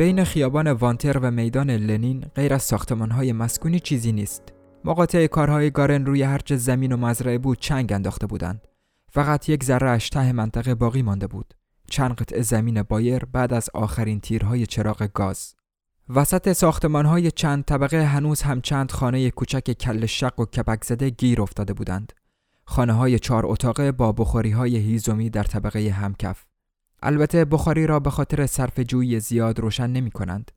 بین خیابان وانتر و میدان لنین غیر از های مسکونی چیزی نیست. مقاطع کارهای گارن روی هرچه زمین و مزرعه بود چنگ انداخته بودند. فقط یک ذره ته منطقه باقی مانده بود. چند قطعه زمین بایر بعد از آخرین تیرهای چراغ گاز. وسط های چند طبقه هنوز هم چند خانه کوچک کل شق و کپک زده گیر افتاده بودند. خانه های چهار اتاقه با بخاری های هیزومی در طبقه همکف. البته بخاری را به خاطر صرف جویی زیاد روشن نمی کنند.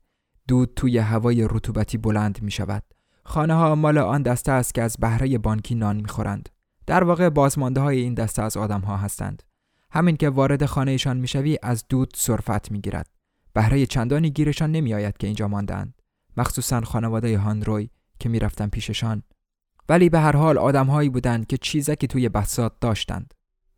دود توی هوای رطوبتی بلند می شود. خانه ها مال آن دسته است که از بهره بانکی نان می خورند. در واقع بازمانده های این دسته از آدم ها هستند. همین که وارد خانهشان می‌شوی از دود سرفت می‌گیرد. بهره چندانی گیرشان نمی آید که اینجا ماندند. مخصوصا خانواده هاندروی که می‌رفتن پیششان. ولی به هر حال آدمهایی بودند که چیزکی توی بسات داشتند.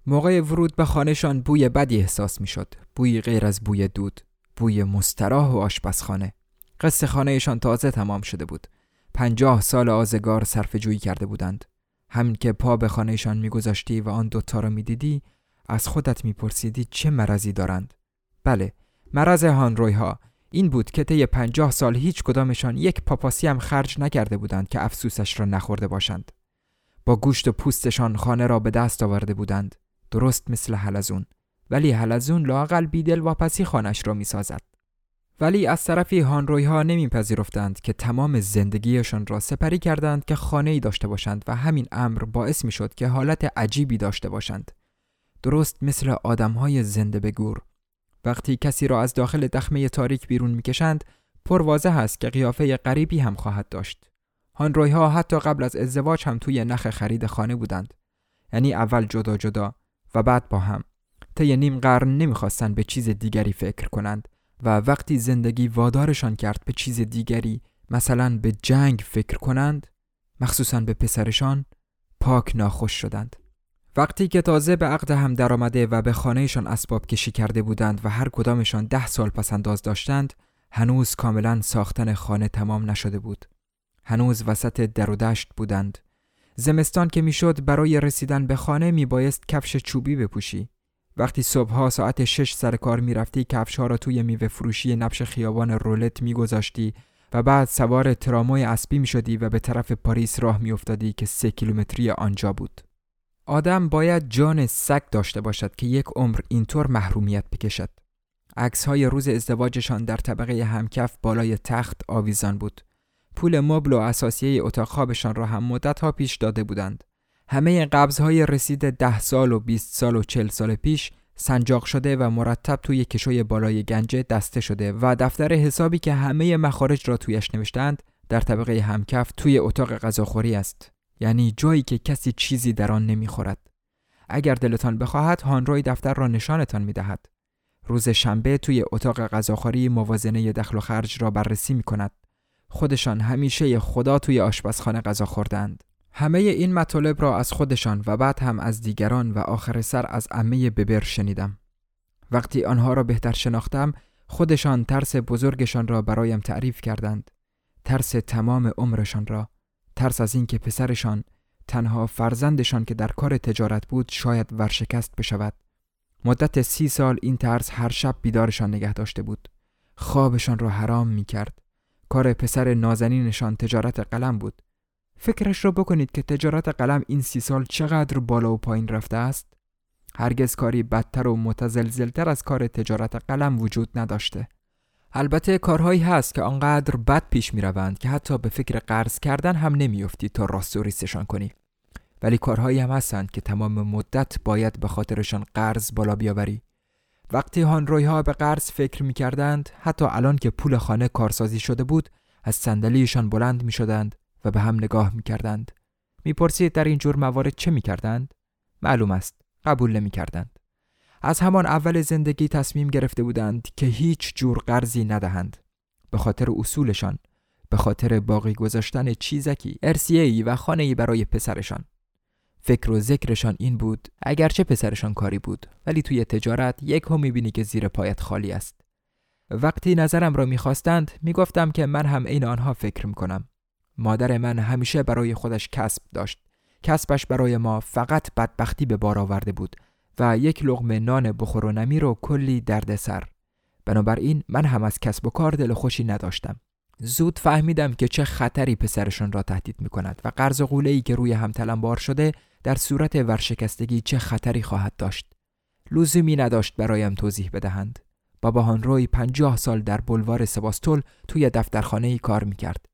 موقع ورود به خانهشان بوی بدی احساس می‌شد. بوی غیر از بوی دود بوی مستراح و آشپزخانه. قصد خانهشان تازه تمام شده بود. پنجاه سال آزگار صرف جویی کرده بودند. همین که پا به خانهشان میگذاشتی و آن دوتا را می‌دیدی از خودت میپرسیدی چه مرضی دارند. بله مرض هانروی ها این بود که طی پنجاه سال هیچ کدامشان یک پاپاسی هم خرج نکرده بودند که افسوسش را نخورده باشند. با گوشت و پوستشان خانه را به دست آورده بودند. درست مثل حلزون. ولی حلزون لاقل بیدل واپسی خانش را می‌سازد. ولی از طرفی هانروی ها نمیپذیرفتند که تمام زندگیشان را سپری کردند که خانه ای داشته باشند و همین امر باعث می شد که حالت عجیبی داشته باشند. درست مثل آدم های زنده به گور. وقتی کسی را از داخل دخمه تاریک بیرون می‌کشند پر واضح است که قیافه غریبی هم خواهد داشت. هانروی ها حتی قبل از ازدواج هم توی نخ خرید خانه بودند. یعنی اول جدا جدا. و بعد با هم. طی نیم قرن نمی‌خواستند به چیز دیگری فکر کنند و وقتی زندگی وادارشان کرد به چیز دیگری مثلا به جنگ فکر کنند مخصوصا به پسرشان پاک ناخوش شدند. وقتی که تازه به عقد هم درآمده و به خانهشان اسباب کشی کرده بودند و هر کدامشان ده سال پس انداز داشتند هنوز کاملا ساختن خانه تمام نشده بود. هنوز وسط در و دشت بودند. زمستان که می‌شد برای رسیدن به خانه میبایست کفش چوبی بپوشی. وقتی صبحها ساعت شش سر کار می‌رفتی کفش ها را توی میوه فروشی نبش خیابان رولت میگذاشتی و بعد سوار تراموی اسبی می‌شدی و به طرف پاریس راه میافتادی که سه کیلومتری آنجا بود. آدم باید جان سگ داشته باشد که یک عمر اینطور محرومیت بکشد. عکس های روز ازدواجشان در طبقه همکف بالای تخت آویزان بود. پول مبل و اساسیه اتاق خوابشان را هم مدت ها پیش داده بودند. همه های رسید ده سال و 20 سال و 40 سال پیش سنجاق شده و مرتب توی کشوی بالای گنجه دسته شده و دفتر حسابی که همه مخارج را تویش نوشتند در طبقه همکف توی اتاق غذاخوری است. یعنی جایی که کسی چیزی در آن نمی‌خورد. اگر دلتان بخواهد هانروی دفتر را نشانتان می‌دهد. روز شنبه توی اتاق غذاخوری موازنه دخل و خرج را بررسی می کند. خودشان همیشه خدا توی آشپزخانه غذا خوردند. همه این مطالب را از خودشان و بعد هم از دیگران و آخر سر از عمه ببر شنیدم. وقتی آنها را بهتر شناختم خودشان ترس بزرگشان را برایم تعریف کردند. ترس تمام عمرشان را. ترس از اینکه پسرشان تنها فرزندشان که در کار تجارت بود شاید ورشکست بشود مدت سی سال این ترس هر شب بیدارشان نگه داشته بود خوابشان را حرام می کرد کار پسر نازنینشان تجارت قلم بود. فکرش را بکنید که تجارت قلم این سی سال چقدر بالا و پایین رفته است؟ هرگز کاری بدتر و متزلزلتر از کار تجارت قلم وجود نداشته. البته کارهایی هست که آنقدر بد پیش می روند که حتی به فکر قرض کردن هم نمیافتی تا راست و کنی. ولی کارهایی هم هستند که تمام مدت باید به خاطرشان قرض بالا بیاوری. وقتی هانروی ها به قرض فکر می کردند حتی الان که پول خانه کارسازی شده بود از صندلیشان بلند می شدند و به هم نگاه می کردند می پرسید در این جور موارد چه می کردند؟ معلوم است قبول نمی کردند از همان اول زندگی تصمیم گرفته بودند که هیچ جور قرضی ندهند. به خاطر اصولشان به خاطر باقی گذاشتن چیزکی ارسیه‌ای و خانه‌ای برای پسرشان. فکر و ذکرشان این بود اگرچه پسرشان کاری بود ولی توی تجارت یک هم می‌بینی که زیر پایت خالی است. وقتی نظرم را می‌خواستند می‌گفتم که من هم عین آنها فکر می‌کنم. مادر من همیشه برای خودش کسب داشت. کسبش برای ما فقط بدبختی به بار آورده بود و یک لغمه نان بخور و نمی رو کلی سر. بنابراین من هم از کسب و کار دل خوشی نداشتم. زود فهمیدم که چه خطری پسرشان را تهدید می کند و قرض و ای که روی هم تلمبار شده در صورت ورشکستگی چه خطری خواهد داشت؟ لزومی نداشت برایم توضیح بدهند. بابا هانروی پنجاه سال در بلوار سباستول توی دفترخانه ای کار می‌کرد.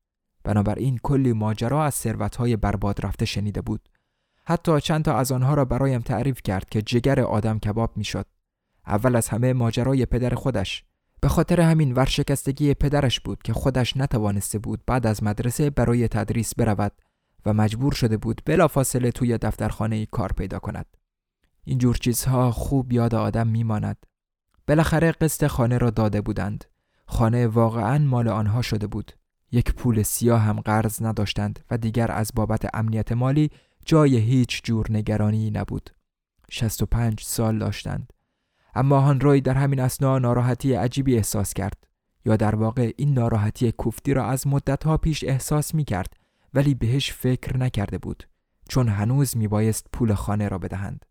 بنابراین کلی ماجرا از ثروتهای برباد رفته شنیده بود. حتی چند تا از آنها را برایم تعریف کرد که جگر آدم کباب می‌شد. اول از همه ماجرای پدر خودش. به خاطر همین ورشکستگی پدرش بود که خودش نتوانسته بود بعد از مدرسه برای تدریس برود. و مجبور شده بود بلافاصله توی دفترخانه کار پیدا کند. اینجور چیزها خوب یاد آدم میماند. بالاخره قسط خانه را داده بودند. خانه واقعا مال آنها شده بود. یک پول سیاه هم قرض نداشتند و دیگر از بابت امنیت مالی جای هیچ جور نگرانی نبود. 65 سال داشتند. اما هانروی در همین اسنا ناراحتی عجیبی احساس کرد. یا در واقع این ناراحتی کوفتی را از مدتها پیش احساس می کرد ولی بهش فکر نکرده بود چون هنوز می بایست پول خانه را بدهند.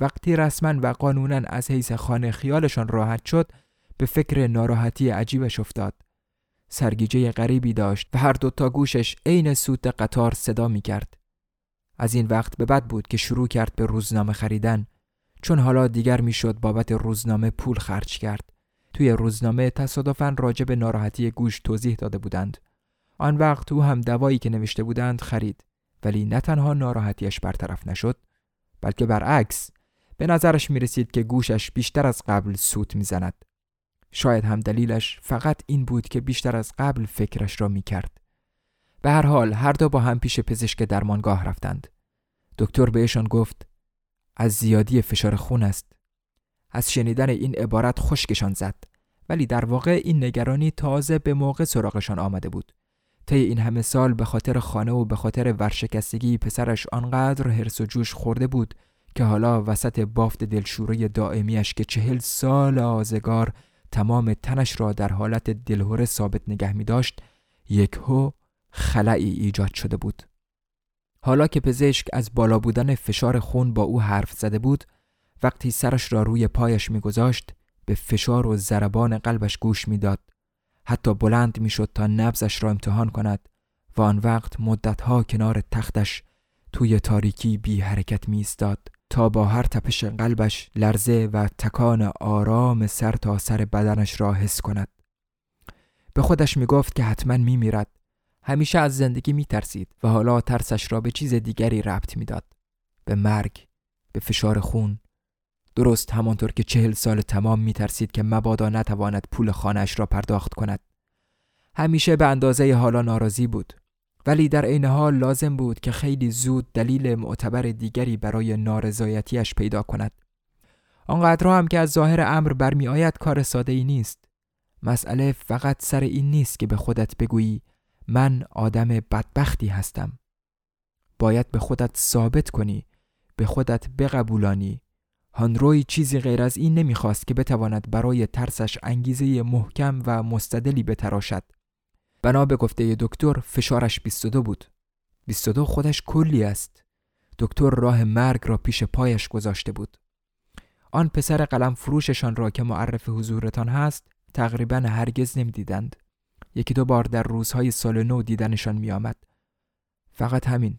وقتی رسما و قانونا از حیث خانه خیالشان راحت شد به فکر ناراحتی عجیبش افتاد. سرگیجه غریبی داشت و هر دوتا گوشش عین سوت قطار صدا می کرد از این وقت به بعد بود که شروع کرد به روزنامه خریدن چون حالا دیگر می‌شد بابت روزنامه پول خرج کرد. توی روزنامه تصادفاً راجع به ناراحتی گوش توضیح داده بودند. آن وقت او هم دوایی که نوشته بودند خرید ولی نه تنها ناراحتیش برطرف نشد بلکه برعکس به نظرش می رسید که گوشش بیشتر از قبل سوت می‌زند. شاید هم دلیلش فقط این بود که بیشتر از قبل فکرش را می کرد به هر حال هر دو با هم پیش پزشک درمانگاه رفتند. دکتر بهشان گفت از زیادی فشار خون است. از شنیدن این عبارت خشکشان زد ولی در واقع این نگرانی تازه به موقع سراغشان آمده بود. طی این همه سال به خاطر خانه و به خاطر ورشکستگی پسرش آنقدر حرس و جوش خورده بود که حالا وسط بافت دلشوره دائمیش که چهل سال آزگار تمام تنش را در حالت دلهوره ثابت نگه می داشت یک هو خلعی ایجاد شده بود. حالا که پزشک از بالا بودن فشار خون با او حرف زده بود وقتی سرش را روی پایش میگذاشت به فشار و ضربان قلبش گوش می‌داد. حتی بلند می‌شد تا نبزش را امتحان کند و آن وقت مدتها کنار تختش توی تاریکی بی حرکت می ایستاد تا با هر تپش قلبش لرزه و تکان آرام سر تا سر بدنش را حس کند. به خودش می گفت که حتما می میرد همیشه از زندگی می ترسید و حالا ترسش را به چیز دیگری ربط می‌داد. به مرگ به فشار خون درست همانطور که چهل سال تمام می ترسید که مبادا نتواند پول خانهش را پرداخت کند. همیشه به اندازه حالا ناراضی بود ولی در عین حال لازم بود که خیلی زود دلیل معتبر دیگری برای نارضایتیش پیدا کند. آنقدر هم که از ظاهر امر برمی آید کار ساده ای نیست. مسئله فقط سر این نیست که به خودت بگویی من آدم بدبختی هستم. باید به خودت ثابت کنی به خودت بقبولانی هانروی چیزی غیر از این نمی‌خواست که بتواند برای ترسش انگیزه محکم و مستدلی بتراشد. بنا به گفته دکتر فشارش 22 بود. 22 خودش کلی است. دکتر راه مرگ را پیش پایش گذاشته بود. آن پسر قلم فروششان را که معرف حضورتان هست تقریبا هرگز نمی‌دیدند. یکی دو بار در روزهای سال نو دیدنشان میآمد. فقط همین.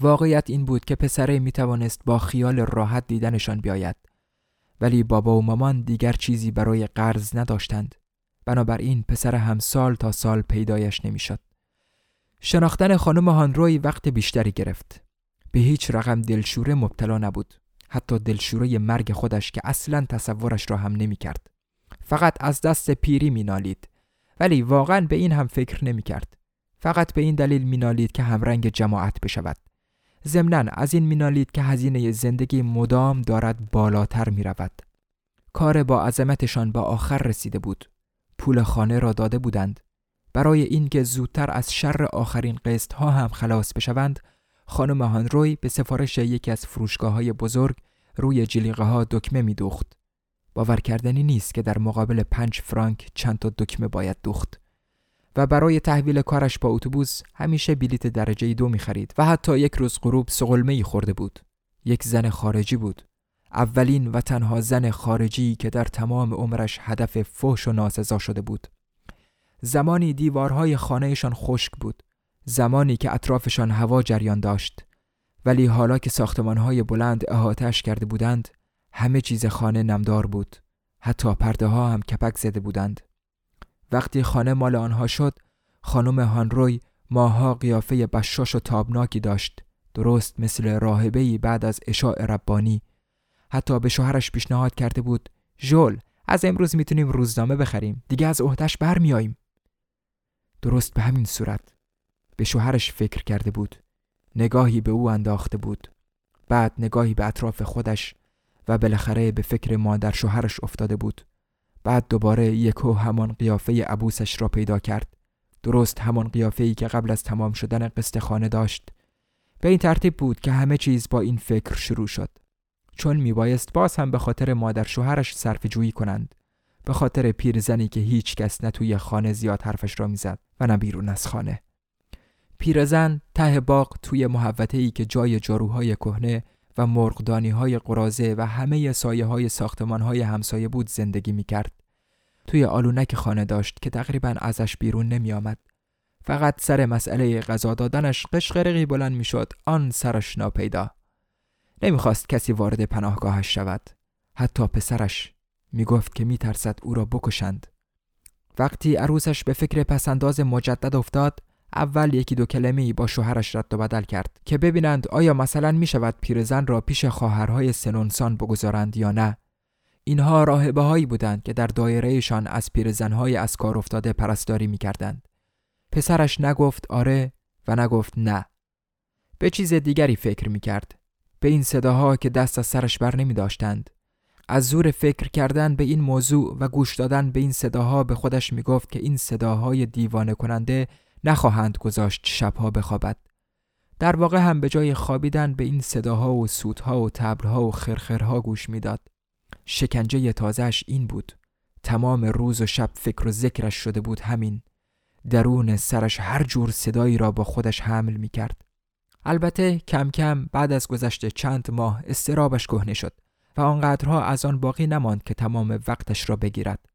واقعیت این بود که پسره می توانست با خیال راحت دیدنشان بیاید ولی بابا و مامان دیگر چیزی برای قرض نداشتند بنابراین پسر هم سال تا سال پیدایش نمی‌شد. شناختن خانم هانروی وقت بیشتری گرفت به هیچ رقم دلشوره مبتلا نبود حتی دلشوره مرگ خودش که اصلا تصورش را هم نمی کرد. فقط از دست پیری می نالید. ولی واقعا به این هم فکر نمی کرد. فقط به این دلیل می نالید که همرنگ جماعت بشود. ضمنا از این مینالید که هزینه زندگی مدام دارد بالاتر می رود. کار با عظمتشان با آخر رسیده بود. پول خانه را داده بودند. برای اینکه زودتر از شر آخرین قسط ها هم خلاص بشوند، خانم هانروی به سفارش یکی از فروشگاه های بزرگ روی جلیقه ها دکمه می دوخت. باور کردنی نیست که در مقابل پنج فرانک چند تا دکمه باید دوخت. و برای تحویل کارش با اتوبوس همیشه بلیت درجه دو می خرید و حتی یک روز غروب سقلمه خورده بود. یک زن خارجی بود. اولین و تنها زن خارجی که در تمام عمرش هدف فوش و ناسزا شده بود. زمانی دیوارهای خانهشان خشک بود. زمانی که اطرافشان هوا جریان داشت. ولی حالا که ساختمانهای بلند احاتش کرده بودند همه چیز خانه نمدار بود. حتی پرده ها هم کپک زده بودند. وقتی خانه مال آنها شد خانم هانروی ماها قیافه بشاش و تابناکی داشت درست مثل راهبهی بعد از اشاع ربانی. حتی به شوهرش پیشنهاد کرده بود ژول از امروز می‌تونیم روزنامه بخریم دیگه از عهدهش برمیاییم درست به همین صورت. به شوهرش فکر کرده بود. نگاهی به او انداخته بود. بعد نگاهی به اطراف خودش و بالاخره به فکر مادر شوهرش افتاده بود. بعد دوباره یکو همان قیافه عبوسش را پیدا کرد. درست همان قیافه ای که قبل از تمام شدن قسط خانه داشت. به این ترتیب بود که همه چیز با این فکر شروع شد. چون میبایست باز هم به خاطر مادر شوهرش صرف جویی کنند. به خاطر پیرزنی که هیچ کس نه توی خانه زیاد حرفش را می‌زد و نه بیرون از خانه. پیرزن ته باغ توی محوطه ای که جای جاروهای کهنه و مرغدانی های قرازه و همه سایه های ساختمان های همسایه بود زندگی می کرد. توی آلونک خانه داشت که تقریبا ازش بیرون نمی آمد. فقط سر مسئله غذا دادنش قشقرقی بلند می شد آن سرش ناپیدا. نمی‌خواست کسی وارد پناهگاهش شود. حتی پسرش می گفت که می ترسد او را بکشند. وقتی عروسش به فکر پسنداز مجدد افتاد اول یکی دو کلمه با شوهرش رد و بدل کرد که ببینند آیا مثلا می شود پیرزن را پیش خواهرهای سنونسان بگذارند یا نه. اینها راهبه هایی بودند که در دایرهشان از پیرزنهای از کار افتاده پرستاری می کردند. پسرش نگفت آره و نگفت نه. به چیز دیگری فکر می کرد به این صداها که دست از سرش بر نمی داشتند از زور فکر کردن به این موضوع و گوش دادن به این صداها به خودش می گفت که این صداهای دیوانه کننده نخواهند گذاشت شبها بخوابد در واقع هم به جای خوابیدن به این صداها و سودها و تبلها و خرخرها گوش می‌داد شکنجه تازهش این بود تمام روز و شب فکر و ذکرش شده بود همین درون سرش هر جور صدایی را با خودش حمل می کرد. البته کم کم بعد از گذشت چند ماه استرابش کهنه شد و آنقدرها از آن باقی نماند که تمام وقتش را بگیرد.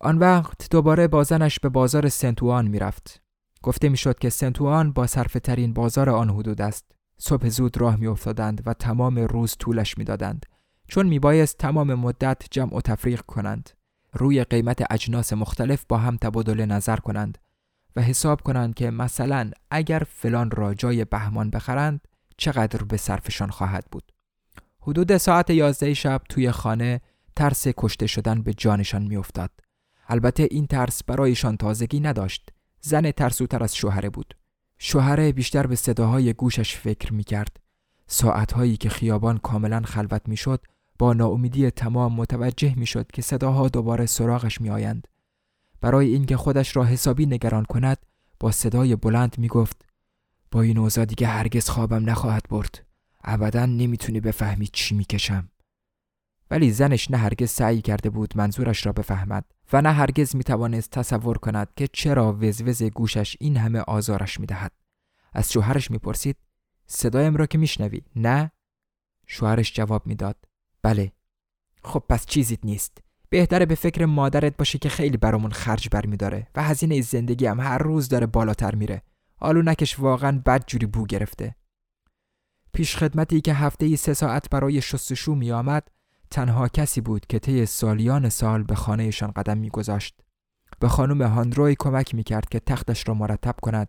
آن وقت دوباره بازنش به بازار سنتوان می رفت. گفته می‌شد که سنتوان با صرف ترین بازار آن حدود است. صبح زود راه می افتادند و تمام روز طولش می‌دادند چون میبایست تمام مدت جمع و تفریق کنند. روی قیمت اجناس مختلف با هم تبادل نظر کنند و حساب کنند که مثلا اگر فلان را جای بهمان بخرند چقدر به صرفشان خواهد بود. حدود ساعت یازده شب توی خانه ترس کشته شدن به جانشان میافتاد. البته این ترس برایشان تازگی نداشت زن ترسوتر از شوهره بود. شوهره بیشتر به صداهای گوشش فکر می کرد ساعتهایی که خیابان کاملا خلوت می شد با ناامیدی تمام متوجه می شد که صداها دوباره سراغش می آیند. برای اینکه خودش را حسابی نگران کند با صدای بلند می گفت با این اوضاع دیگه هرگز خوابم نخواهد برد. ابدا نمی‌تونی بفهمی چی می‌کشم. ولی زنش نه هرگز سعی کرده بود منظورش را بفهمد و نه هرگز می توانست تصور کند که چرا وزوز گوشش این همه آزارش می دهد. از شوهرش می‌پرسید صدایم را که میشنوی نه؟ شوهرش جواب می‌داد بله. خب پس چیزیت نیست. بهتره به فکر مادرت باشه که خیلی برامون خرج برمیداره و هزینه زندگی هم هر روز داره بالاتر میره. آلونکش واقعا بد جوری بو گرفته. پیش خدمتی که هفته ای سه ساعت برای شستشو می آمد تنها کسی بود که طی سالیان سال به خانهشان قدم میگذاشت. به خانم هاندروی کمک می کرد که تختش را مرتب کند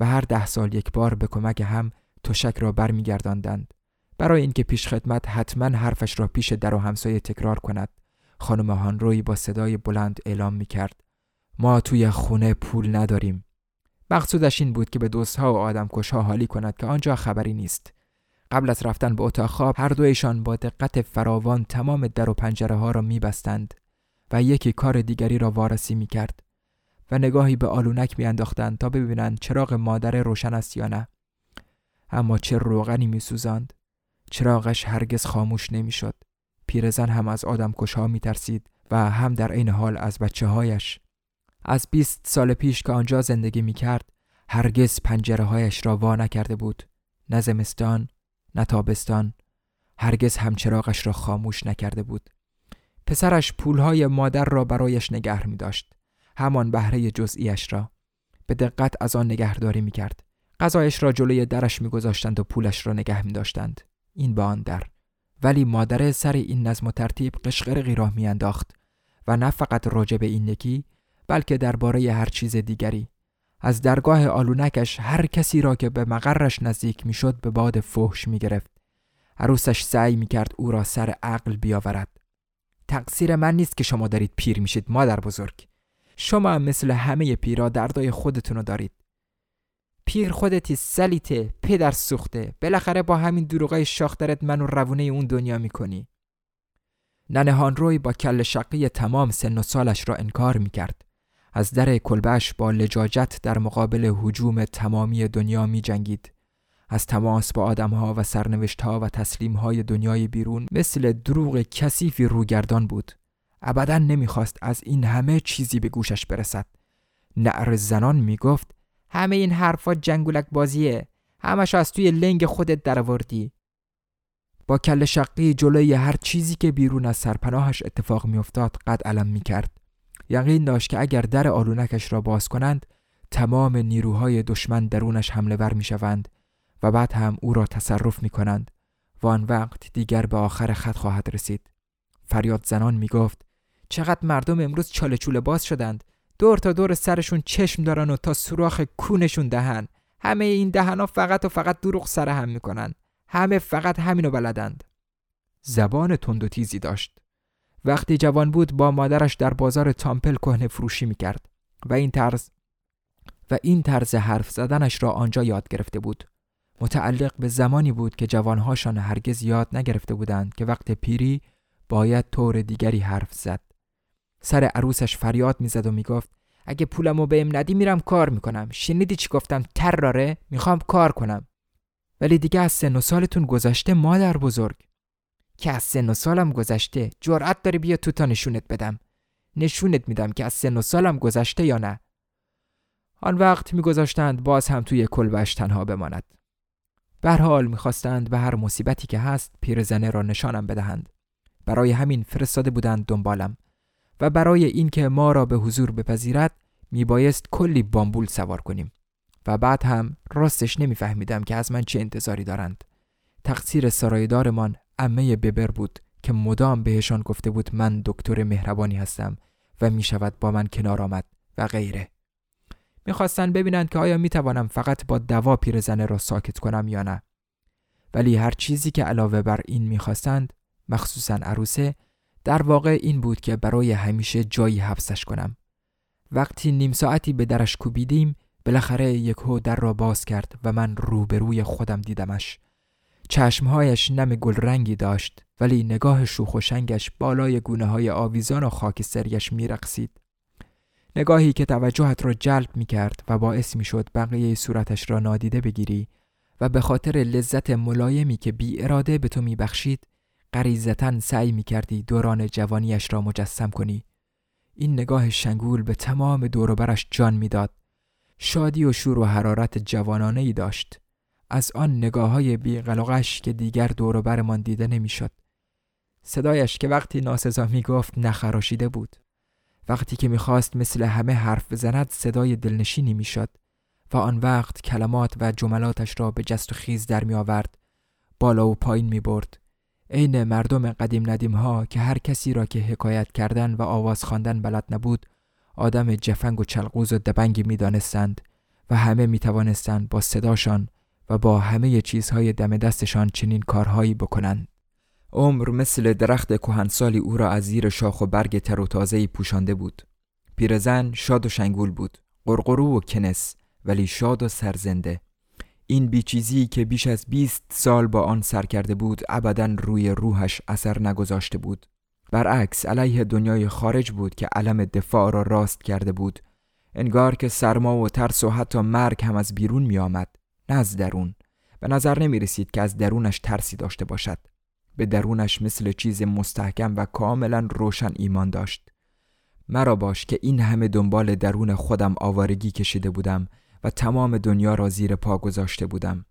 و هر ده سال یک بار به کمک هم تشک را برمیگرداندند. برای اینکه پیش خدمت حتما حرفش را پیش در و همسایه تکرار کند خانم هانروی با صدای بلند اعلام می کرد ما توی خونه پول نداریم مقصودش این بود که به دوستها و آدمکشها حالی کند که آنجا خبری نیست قبل از رفتن به اتاق خواب هر دویشان با دقت فراوان تمام در و پنجره ها را می بستند و یکی کار دیگری را وارسی می کرد و نگاهی به آلونک می انداختند تا ببینند چراغ مادر روشن است یا نه. اما چه روغنی می سوزند چراغش هرگز خاموش نمی شد پیرزن هم از آدم ها می ترسید و هم در این حال از بچه هایش از بیست سال پیش که آنجا زندگی می کرد هرگز پنجره هایش را وا نکرده بود. نه زمستان نه تابستان. هرگز همچراغش را خاموش نکرده بود. پسرش پولهای مادر را برایش نگه می داشت همان بهره جزئیش را. به دقت از آن نگهداری می کرد غذایش را جلوی درش می گذاشتند و پولش را نگه می داشتند این به آن در. ولی مادر سر این نظم و ترتیب قشقرقی راه میانداخت و نه فقط راجع به این یکی بلکه درباره هر چیز دیگری. از درگاه آلونکش هر کسی را که به مقرش نزدیک می‌شد به باد فحش می‌گرفت. عروسش سعی می‌کرد او را سر عقل بیاورد. تقصیر من نیست که شما دارید پیر میشید مادر بزرگ. شما هم مثل همه پیرا دردای خودتونو دارید. پیر خودتی سلیته پدر سوخته. بالاخره با همین دروغای شاخترت منو روونه اون دنیا می‌کنی. ننهان روی با کل شقی تمام سن و سالش را انکار می‌کرد. از در کلبش با لجاجت در مقابل حجوم تمامی دنیا می جنگید. از تماس با آدمها و سرنوشتها و تسلیمهای دنیای بیرون مثل دروغ کثیفی روگردان بود. ابدا نمی‌خواست از این همه چیزی به گوشش برسد. نعر زنان می‌گفت همه این حرفا جنگولک بازیه همش از توی لنگ خودت درآوردی با کل شقی جلوی هر چیزی که بیرون از سرپناهش اتفاق میافتاد قد علم می‌کرد یقین داشت که اگر در آلونکش را باز کنند تمام نیروهای دشمن درونش حمله ور می‌شوند و بعد هم او را تصرف می کنند و آن وقت دیگر به آخر خط خواهد رسید. فریاد زنان می گفت چقدر مردم امروز چاله چوله باز شدند. دور تا دور سرشون چشم دارن و تا سوراخ کونشون دهن. همه این دهنا فقط و فقط دروغ سر هم می‌کنن. همه فقط همینو بلدند. زبان تند و تیزی داشت. وقتی جوان بود با مادرش در بازار تامپل کهنه فروشی می‌کرد و این طرز و این طرز حرف زدنش را آنجا یاد گرفته بود. متعلق به زمانی بود که جوانهاشان هرگز یاد نگرفته بودند که وقت پیری باید طور دیگری حرف زد. سر عروسش فریاد می‌زد و می‌گفت اگه پولمو بهم ندی میرم کار می‌کنم. شنیدی چی گفتم؟ تراره. می‌خوام کار کنم. ولی دیگه از سن و سالتون گذشته مادر بزرگ. که از سن و سالم گذشته جرأت داری بیا تو تا نشونت بدم. نشونت میدم که از سن و سالم گذشته یا نه. آن وقت میگذاشتند باز هم توی کلبش تنها بماند. به حال می‌خواستند به هر مصیبتی که هست پیرزنه را نشانم بدهند. برای همین فرستاده بودند دنبالم و برای اینکه ما را به حضور بپذیرد میبایست کلی بامبول سوار کنیم و بعد هم راستش نمیفهمیدم که از من چه انتظاری دارند. تقصیر سرایدارمان امه ببر بود که مدام بهشان گفته بود من دکتر مهربانی هستم و می‌شود با من کنار آمد و غیره. می‌خواستند ببینند که آیا می‌توانم فقط با دوا پیرزنه را ساکت کنم یا نه. ولی هر چیزی که علاوه بر این می‌خواستند مخصوصا عروسه در واقع این بود که برای همیشه جایی حبسش کنم. وقتی نیم ساعتی به درش کوبیدیم بالاخره یکهو در را باز کرد و من روبروی خودم دیدمش. چشمهایش نم گل رنگی داشت ولی نگاه شوخ و شنگش بالای گونه های آویزان و خاکستریش میرقصید. نگاهی که توجهت را جلب می کرد و باعث می شد بقیه صورتش را نادیده بگیری و به خاطر لذت ملایمی که بی اراده به تو می بخشید سعی می کردی دوران جوانیش را مجسم کنی. این نگاه شنگول به تمام دوروبرش جان می‌داد. شادی و شور و حرارت جوانانه ای داشت. از آن نگاه های که دیگر دور برمان دیده نمی‌شد. صدایش که وقتی ناسزا می گفت نخراشیده بود وقتی که می‌خواست مثل همه حرف بزند صدای دلنشینی می‌شد و آن وقت کلمات و جملاتش را به جست و خیز در می آورد بالا و پایین می برد عین مردم قدیم ندیم ها که هر کسی را که حکایت کردن و آواز خواندن بلد نبود آدم جفنگ و چلقوز و دبنگی می دانستند و همه می توانستند با صداشان و با همه چیزهای دم دستشان چنین کارهایی بکنند. عمر مثل درخت کهنسالی او را از زیر شاخ و برگ تر و تازهی پوشانده بود. پیرزن شاد و شنگول بود. قرقرو و کنس ولی شاد و سرزنده. این بیچیزی که بیش از بیست سال با آن سر کرده بود ابدا روی روحش اثر نگذاشته بود. برعکس علیه دنیای خارج بود که علم دفاع را راست کرده بود. انگار که سرما و ترس و حتی مرگ هم از بیرون می آمد. نه از درون. به نظر نمی رسید که از درونش ترسی داشته باشد. به درونش مثل چیز مستحکم و کاملا روشن ایمان داشت. مرا باش که این همه دنبال درون خودم آوارگی کشیده بودم و تمام دنیا را زیر پا گذاشته بودم.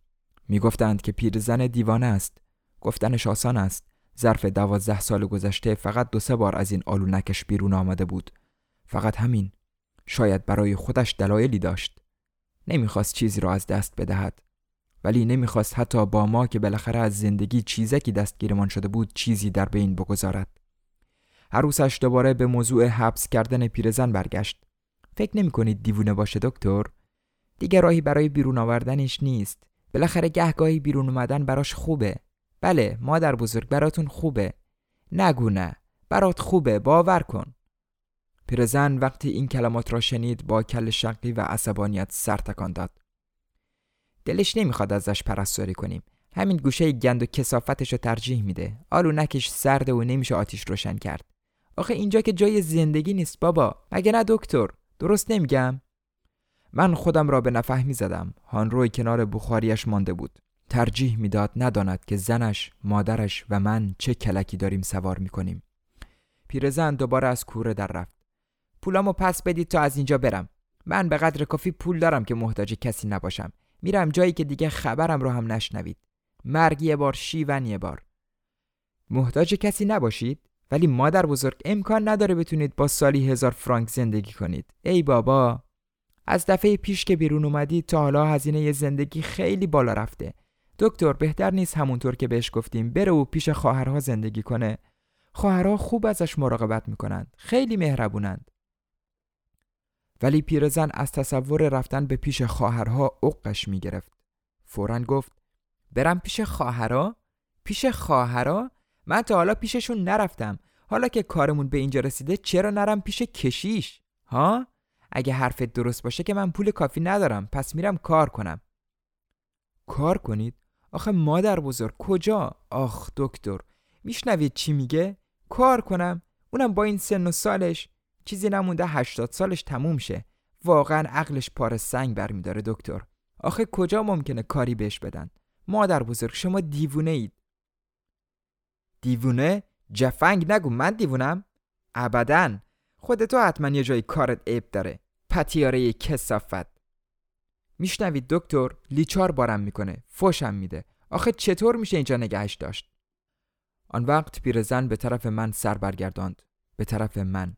می‌گفتند که پیرزن دیوانه است. گفتنش آسان است. ظرف دوازده سال گذشته فقط دو سه بار از این آلونکش بیرون آمده بود. فقط همین. شاید برای خودش دلایلی داشت. نمی‌خواست چیزی را از دست بدهد. ولی نمی‌خواست حتی با ما که بالاخره از زندگی چیزکی دستگیرمان شده بود چیزی در بین بگذارد. عروسش دوباره به موضوع حبس کردن پیرزن برگشت. فکر نمی کنید دیوونه باشه دکتر؟ دیگه راهی برای بیرون آوردنش نیست. بالاخره گهگاهی بیرون اومدن براش خوبه. بله مادر بزرگ براتون خوبه. نگو نه برات خوبه باور کن. پیرزن وقتی این کلمات را شنید با کل شقی و عصبانیت سر تکان داد. دلش نمی‌خواد ازش پرستاری کنیم. همین گوشه گند و کسافتش رو ترجیح میده. آلونکش سرده و نمیشه آتیش روشن کرد. آخه اینجا که جای زندگی نیست بابا. مگه نه دکتر؟ درست نمیگم؟ من خودم را به نفهمی زدم. هانروی کنار بخاریش مانده بود. ترجیح می‌داد نداند که زنش مادرش و من چه کلکی داریم سوار می‌کنیم. پیرزن دوباره از کوره در رفت. پولامو پس بدید تا از اینجا برم. من به قدر کافی پول دارم که محتاج کسی نباشم. میرم جایی که دیگه خبرم رو هم نشنوید. مرگ یه بار شیون یه بار. محتاج کسی نباشید؟ ولی مادر بزرگ امکان نداره بتونید با سالی هزار فرانک زندگی کنید. ای بابا! از دفعه پیش که بیرون اومدید تا حالا هزینه زندگی خیلی بالا رفته. دکتر بهتر نیست همونطور که بهش گفتیم بره و پیش خواهرها زندگی کنه. خواهرها خوب ازش مراقبت می‌کنند. خیلی مهربونند. ولی پیرزن از تصور رفتن به پیش خواهرها اقش می گرفت. فورا گفت برم پیش خواهرها؟ پیش خواهرها؟ من تا حالا پیششون نرفتم. حالا که کارمون به اینجا رسیده چرا نرم پیش کشیش؟ ها؟ اگه حرفت درست باشه که من پول کافی ندارم پس میرم کار کنم. کار کنید؟ آخه مادر بزرگ کجا؟ آخ دکتر میشنوید چی میگه؟ کار کنم؟ اونم با این سن و سالش چیزی نمونده هشتاد سالش تموم شه. واقعا عقلش پار سنگ برمیداره دکتر. آخه کجا ممکنه کاری بهش بدن؟ مادر بزرگ شما دیوونه اید دیوونه؟ جفنگ نگو من دیوونم؟ ابدا. خودتو حتما یه جای کارت عیب داره. پتیاره کسافت میشنوید دکتر؟ لیچار بارم می‌کنه. فوشم میده. آخه چطور میشه اینجا نگهش داشت؟ آن وقت پیرزن به طرف من سر برگرداند. به طرف من.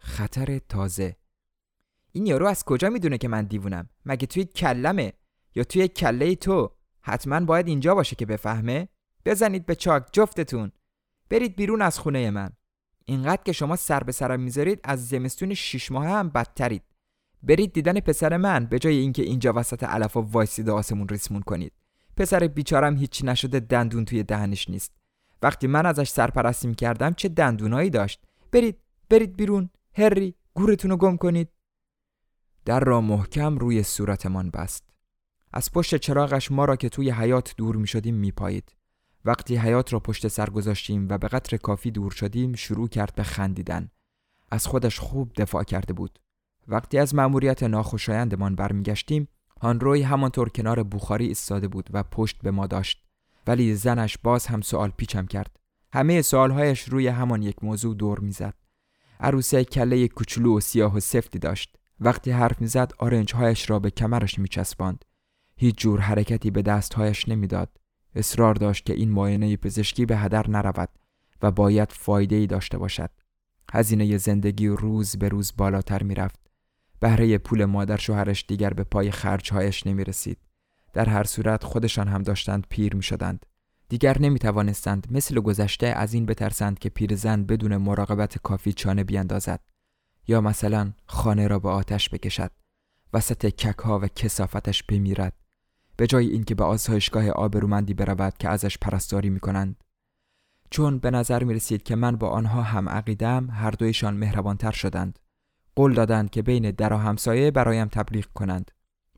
خطر تازه. این یارو از کجا می‌دونه که من دیوونم؟ مگه توی کلمه؟ یا توی کله تو؟ حتما باید اینجا باشه که بفهمه. بزنید به چاک جفتتون. برید بیرون از خونه من. اینقدر که شما سر به سرم می‌ذارید از زمستون شیش ماه هم بدترید. برید دیدن پسر من به جای اینکه اینجا وسط علفا وایسیده آسمون ریسمون کنید. پسر بیچارم هیچی نشده دندون توی دهنش نیست. وقتی من ازش سرپرستی کردم چه دندونایی داشت؟ برید برید بیرون. هری گورتون رو گم کنید. در را محکم روی صورتمان بست. از پشت چراغش ما را که توی حیات دور می شدیم می پایید. وقتی حیات را پشت سر گذاشتیم و به قطر کافی دور شدیم شروع کرد به خندیدن. از خودش خوب دفاع کرده بود. وقتی از مأموریت ناخوشایندمان برمیگشتیم هانروی همانطور کنار بخاری ایستاده بود و پشت به ما داشت. ولی زنش باز هم سوال پیچم کرد. همه سوالهایش روی همان یک موضوع دور می‌زد. عروسه کله کوچولو و سیاه و سفتی داشت. وقتی حرف می‌زد آرنج هایش را به کمرش میچسباند. هیچ جور حرکتی به دستهایش نمی‌داد. اصرار داشت که این معاینه پزشکی به هدر نرود و باید فایده ای داشته باشد. هزینه زندگی روز به روز بالاتر می‌رفت. بهره پول مادر شوهرش دیگر به پای خرجهایش نمی رسید. در هر صورت خودشان هم داشتند پیر می شدند. دیگر نمی توانستند مثل گذشته از این بترسند که پیرزن بدون مراقبت کافی چانه بیاندازد یا مثلا خانه را به آتش بکشد وسط ککها و کسافتش بمیرد به جای اینکه به آسایشگاه آبرومندی برود که ازش پرستاری می کنند. چون به نظر می رسید که من با آنها هم عقیدم هر دویشان مهربانتر شدند. قول دادند که بین در و همسایه برایم تبلیغ کنند.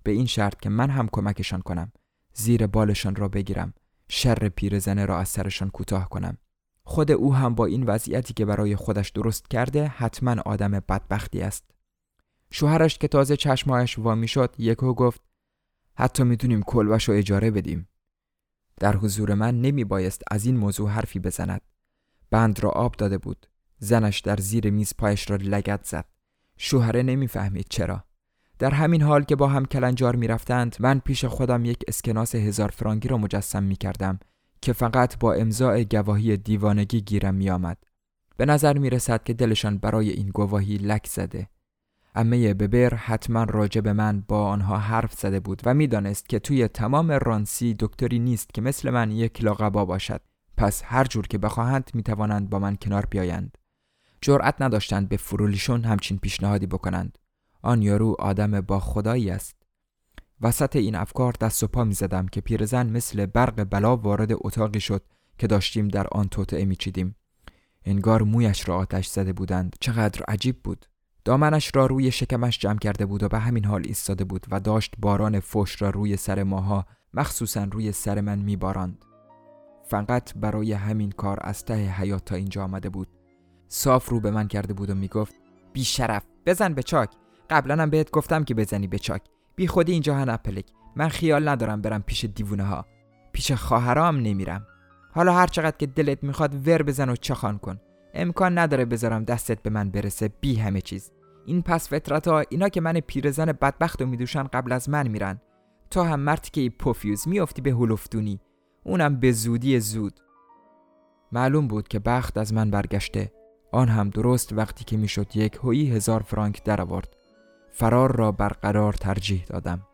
به این شرط که من هم کمکشان کنم زیر بالشان را بگیرم. شر پیرزنه را از سرشان کوتاه کنم. خود او هم با این وضعیتی که برای خودش درست کرده حتما آدم بدبختی است. شوهرش که تازه چشمهایش وامی شد یکو گفت حتی می‌تونیم کلبش رو اجاره بدیم. در حضور من نمی بایست از این موضوع حرفی بزند. بند را آب داده بود. زنش در زیر میز پایش را لگت زد. شوهره نمی‌فهمید چرا. در همین حال که با هم کلنجار می‌رفتند من پیش خودم یک اسکناس هزار فرانگی را مجسم می کردم که فقط با امضاع گواهی دیوانگی گیرم می آمد. به نظر می رسد که دلشان برای این گواهی لک زده. امه ببر حتما راجع به من با آنها حرف زده بود و می‌دانست که توی تمام رانسی دکتری نیست که مثل من یک لاغبا باشد. پس هر جور که بخواهند می توانند با من کنار بیایند. جرأت نداشتند به فرولیشون همچین پیشنهادی بکنند آن یارو آدم با خدایی است. وسط این افکار دست و پا می زدم که پیرزن مثل برق بلا وارد اتاقی شد که داشتیم در آن توطعه می چیدیم. انگار مویش را آتش زده بودند. چقدر عجیب بود. دامنش را روی شکمش جمع کرده بود و به همین حال ایستاده بود و داشت باران فوش را روی سر ماها مخصوصا روی سر من میباراند. فقط برای همین کار از ته حیات تا اینجا آمده بود. صاف رو به من کرده بود و می‌گفت بی شرف بزن به چاک. قبلا هم بهت گفتم که بزنی به چاک. بی خودی اینجا هن اپلک. من خیال ندارم برم پیش دیوونه ها پیش خواهرام نمیرم. حالا هر چقدر که دلت می‌خواد ور بزن و چخان کن. امکان نداره بذارم دستت به من برسه بی همه چیز. این پس فطرت ها اینا که من پیرزن بدبخت و میدوشن قبل از من میرن. تا هم مرتی که ای پوفیوز میافتی به هلوفتونی اونم به زودی زود. معلوم بود که بخت از من برگشته. آن هم درست وقتی که می‌شد یک هویی هزار فرانک درآورد. فرار را برقرار ترجیح دادم.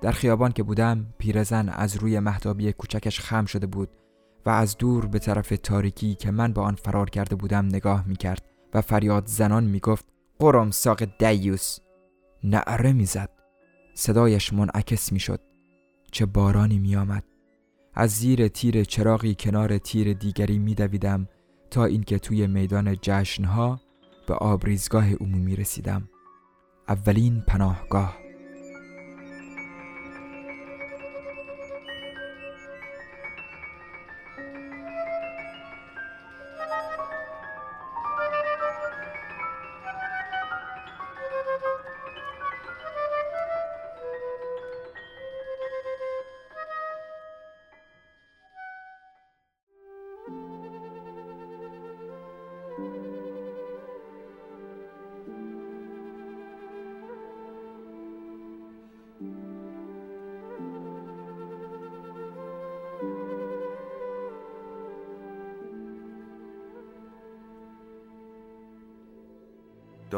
در خیابان که بودم پیرزن از روی محتابی کوچکش خم شده بود و از دور به طرف تاریکی که من با آن فرار کرده بودم نگاه می‌کرد و فریاد زنان می‌گفت قرم ساق دیوس. نعره می‌زد. صدایش منعکس می‌شد. چه بارانی میآمد. از زیر تیر چراغی کنار تیر دیگری میدویدم تا اینکه توی میدان جشنها به آبریزگاه عمومی رسیدم. اولین پناهگاه.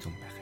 ton mari.